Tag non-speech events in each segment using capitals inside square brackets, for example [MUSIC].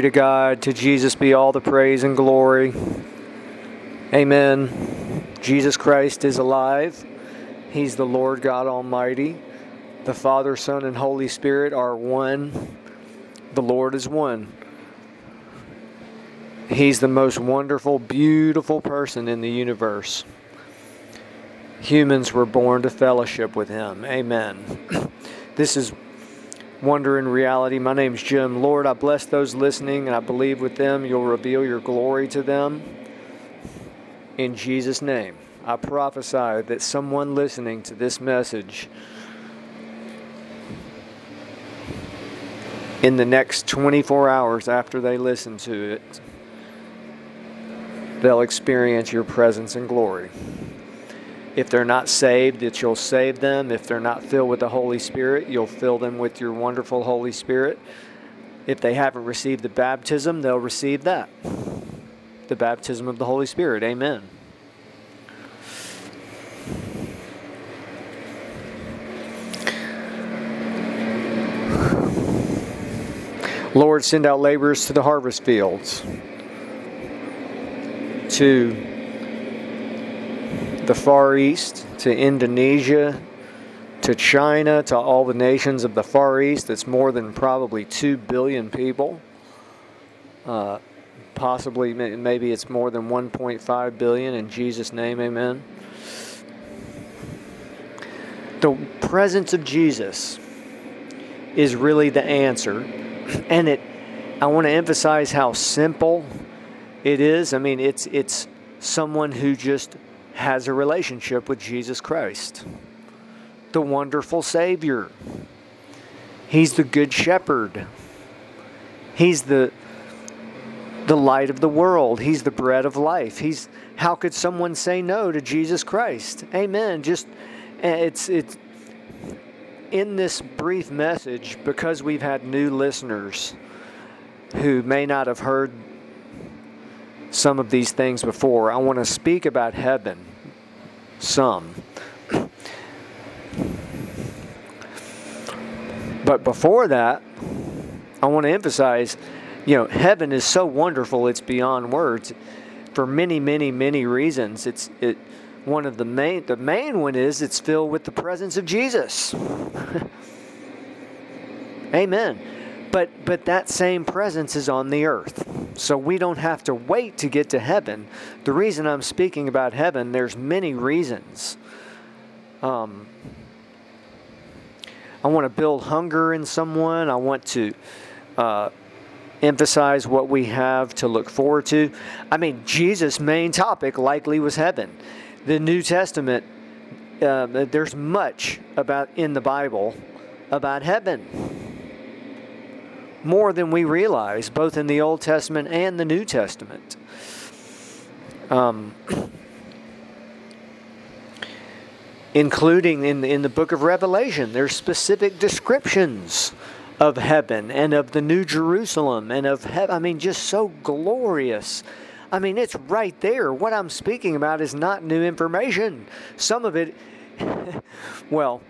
Glory to God. To Jesus be all the praise and glory. Amen. Jesus Christ is alive. He's the Lord God Almighty. The Father, Son, and Holy Spirit are one. The Lord is one. He's the most wonderful, beautiful person in the universe. Humans were born to fellowship with Him. Amen. [CLEARS THROAT] This is Wonder in Reality. My name's Jim. Lord, I bless those listening, and I believe with them you'll reveal your glory to them. In Jesus' name, I prophesy that someone listening to this message in the next 24 hours after they listen to it, they'll experience your presence and glory. If they're not saved, that you'll save them. If they're not filled with the Holy Spirit, you'll fill them with your wonderful Holy Spirit. If they haven't received the baptism, they'll receive that the baptism of the Holy Spirit. Amen. Lord, send out laborers to the harvest fields, to the Far East, to Indonesia, to China, to all the nations of the Far East. That's more than probably 2 billion people. Uh, possibly, maybe it's more than 1.5 billion. In Jesus' name, amen. The presence of Jesus is really the answer and it I want to emphasize how simple it is. I mean, it's it's someone who just has a relationship with Jesus Christ, the wonderful Savior. He's the good shepherd. He's the the light of the world. He's the bread of life. He's how could someone say no to Jesus Christ? Amen. Just eh, it's it's in this brief message, because we've had new listeners who may not have heard some of these things before, I want to speak about heaven some. But before that, I want to emphasize, you know, heaven is so wonderful it's beyond words for many, many, many reasons. It's it one of the main the main one is it's filled with the presence of Jesus. [LAUGHS] Amen. But but that same presence is on the earth. So we don't have to wait to get to heaven. The reason I'm speaking about heaven, there's many reasons. Um, I want to build hunger in someone. I want to uh, emphasize what we have to look forward to. I mean, Jesus' main topic likely was heaven the New Testament, uh, there's much about in the Bible about heaven. More than we realize, both in the Old Testament and the New Testament. Um, including in, in the book of Revelation, there's specific descriptions of heaven and of the New Jerusalem and of heaven. I mean, just so glorious I mean, it's right there. What I'm speaking about is not new information. Some of it, [LAUGHS] well,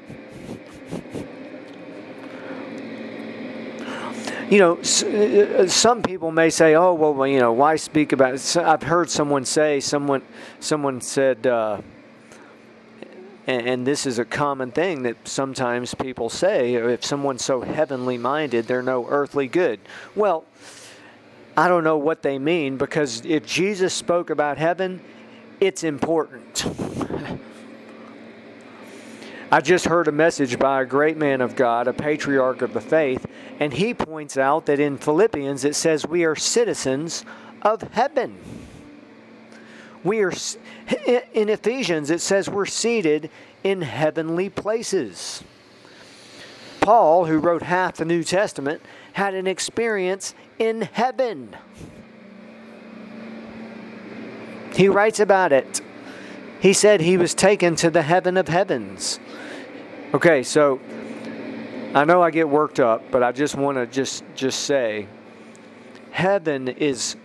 you know, uh, some people may say, "Oh, well, you know, why speak about it?" I've heard someone say, someone, someone said, uh, and, and, this is a common thing that sometimes people say: if someone's so heavenly minded, they're no earthly good. Well, I don't know what they mean because if Jesus spoke about heaven, it's important. [LAUGHS] I just heard a message by a great man of God, a patriarch of the faith, and he points out that in Philippians it says we are citizens of heaven. We are in Ephesians it says we're seated in heavenly places. Paul, who wrote half the New Testament, had an experience in heaven. He writes about it. He said he was taken to the heaven of heavens. Okay, so I know I get worked up, but I just want to just just say heaven is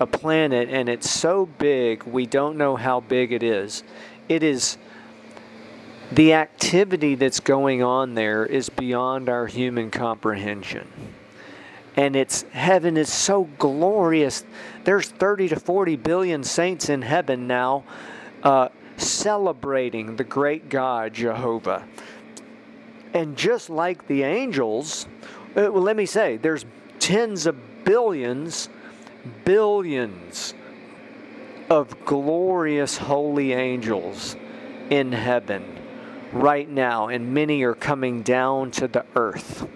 a planet and it's so big we don't know how big it is. It is the activity that's going on there is beyond our human comprehension and it's heaven is so glorious. There's 30 to 40 billion saints in heaven now uh, celebrating the great God Jehovah. And just like the angels, uh, well, let me say, there's tens of billions, billions of glorious holy angels in heaven right now, and many are coming down to the earth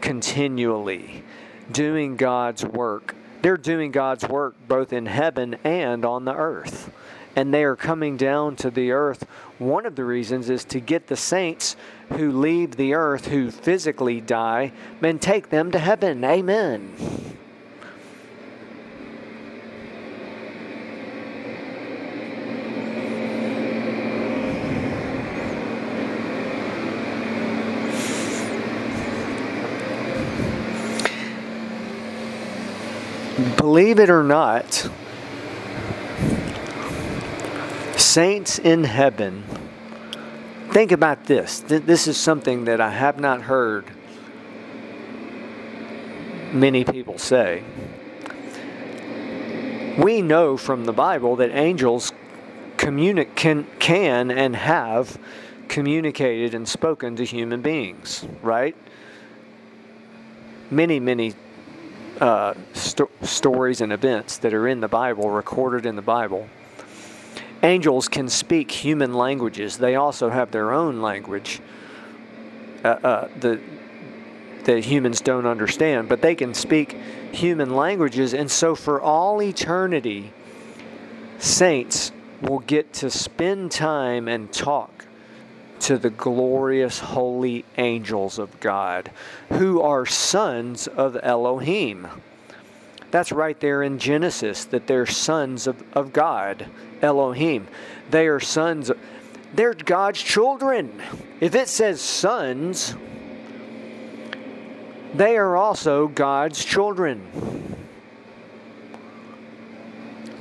continually, doing God's work. They're doing God's work both in heaven and on the earth. And they are coming down to the earth. One of the reasons is to get the saints who leave the earth, who physically die, and take them to heaven. Amen. believe it or not, saints in heaven, think about this. This is something that I have not heard many people say. We know from the Bible that angels communi- can, can and have communicated and spoken to human beings, right? Many, many uh, sto- stories and events that are in the Bible, recorded in the Bible. Angels can speak human languages. They also have their own language uh, uh, that, that humans don't understand, but they can speak human languages. And so, for all eternity, saints will get to spend time and talk to the glorious holy angels of God, who are sons of Elohim. That's right there in Genesis, that they're sons of, of God, Elohim. They are sons, they're God's children. If it says sons, they are also God's children.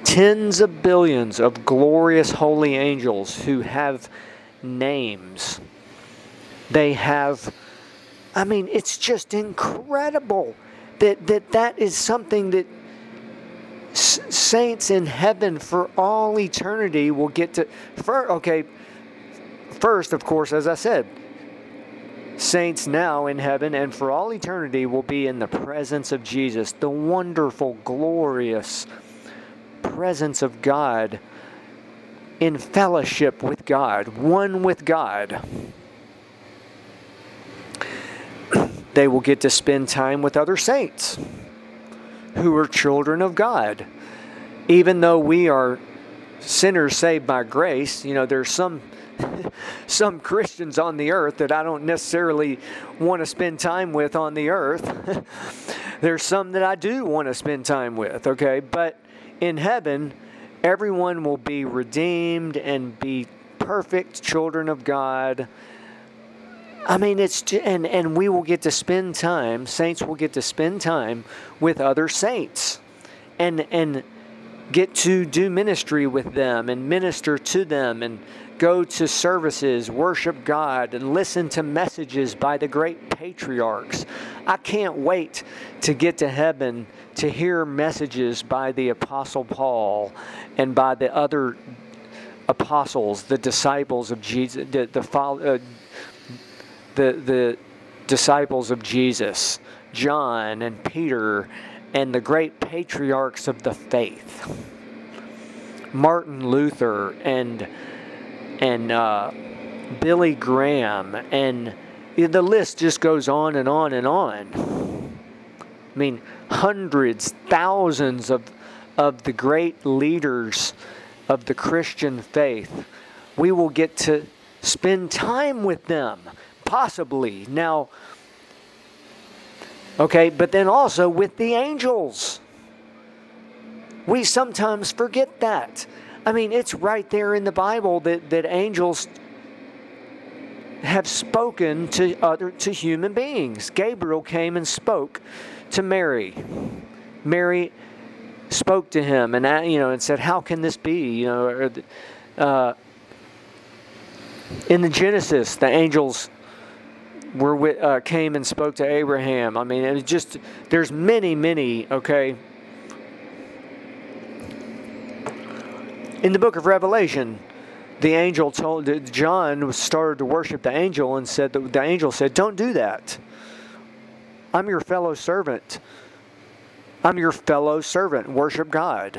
Tens of billions of glorious holy angels who have names. They have, I mean, it's just incredible that that, that is something that s- saints in heaven for all eternity will get to. For, okay, first, of course, as I said, saints now in heaven and for all eternity will be in the presence of Jesus, the wonderful, glorious presence of God in fellowship with God, one with God. They will get to spend time with other saints who are children of God. Even though we are sinners saved by grace, you know, there's some [LAUGHS] some Christians on the earth that I don't necessarily want to spend time with on the earth. [LAUGHS] there's some that I do want to spend time with, okay? But in heaven, everyone will be redeemed and be perfect children of God. I mean, it's and and we will get to spend time. Saints will get to spend time with other saints, and and get to do ministry with them and minister to them and go to services, worship God, and listen to messages by the great patriarchs. I can't wait to get to heaven to hear messages by the Apostle Paul and by the other apostles, the disciples of Jesus, the, the, uh, the, the disciples of Jesus, John and Peter, and the great patriarchs of the faith, Martin Luther and and uh, Billy Graham, and the list just goes on and on and on. I mean, hundreds, thousands of, of the great leaders of the Christian faith. We will get to spend time with them, possibly. Now, okay, but then also with the angels. We sometimes forget that. I mean, it's right there in the Bible that, that angels have spoken to other to human beings. Gabriel came and spoke to Mary. Mary spoke to him and you know and said, "How can this be?" You know, uh, in the Genesis, the angels were with, uh, came and spoke to Abraham. I mean, it's just there's many, many. Okay. In the book of Revelation, the angel told John started to worship the angel and said the angel said, "Don't do that. I'm your fellow servant. I'm your fellow servant. Worship God."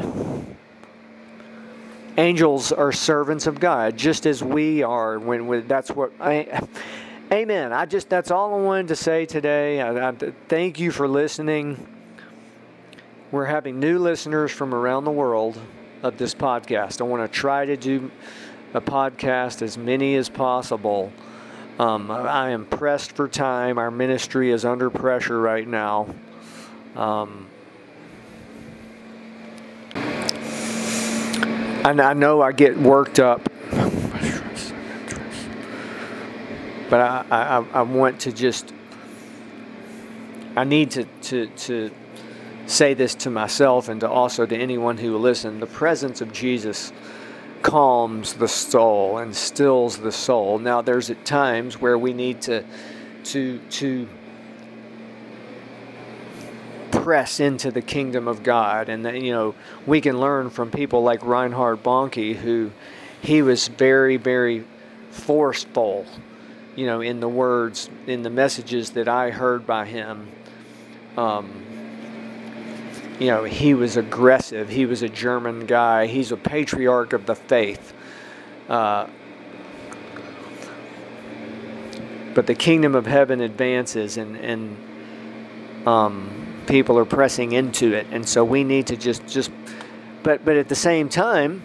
Angels are servants of God, just as we are. When, when that's what I. Amen. I just that's all I wanted to say today. I, I, thank you for listening. We're having new listeners from around the world of this podcast. I want to try to do a podcast as many as possible. Um, I am pressed for time. Our ministry is under pressure right now. Um, and I know I get worked up but I, I, I want to just, I need to, to, to say this to myself and to also to anyone who will listen. The presence of Jesus calms the soul and stills the soul. Now, there's at times where we need to, to, to press into the kingdom of God. And, you know, we can learn from people like Reinhard Bonnke, who he was very, very forceful you know, in the words, in the messages that I heard by him, um, you know, he was aggressive. He was a German guy. He's a patriarch of the faith. Uh, but the kingdom of heaven advances, and and um, people are pressing into it, and so we need to just just. But but at the same time,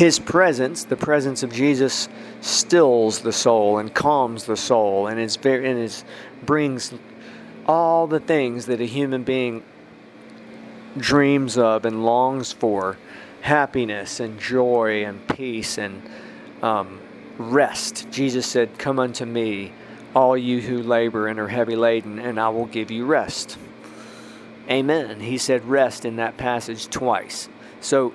his presence, the presence of Jesus, stills the soul and calms the soul, and it's very and brings all the things that a human being dreams of and longs for happiness and joy and peace and um, rest. Jesus said, Come unto me, all you who labor and are heavy laden, and I will give you rest. Amen. He said rest in that passage twice. So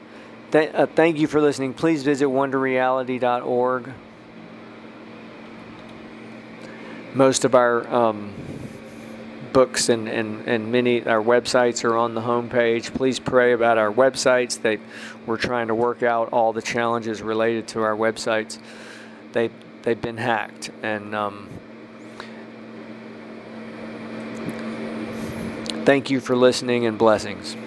Th- uh, thank you for listening. Please visit wonderreality.org. Most of our um, books and, and, and many our websites are on the homepage. Please pray about our websites. They, we're trying to work out all the challenges related to our websites. They, they've been hacked. And um, thank you for listening and blessings.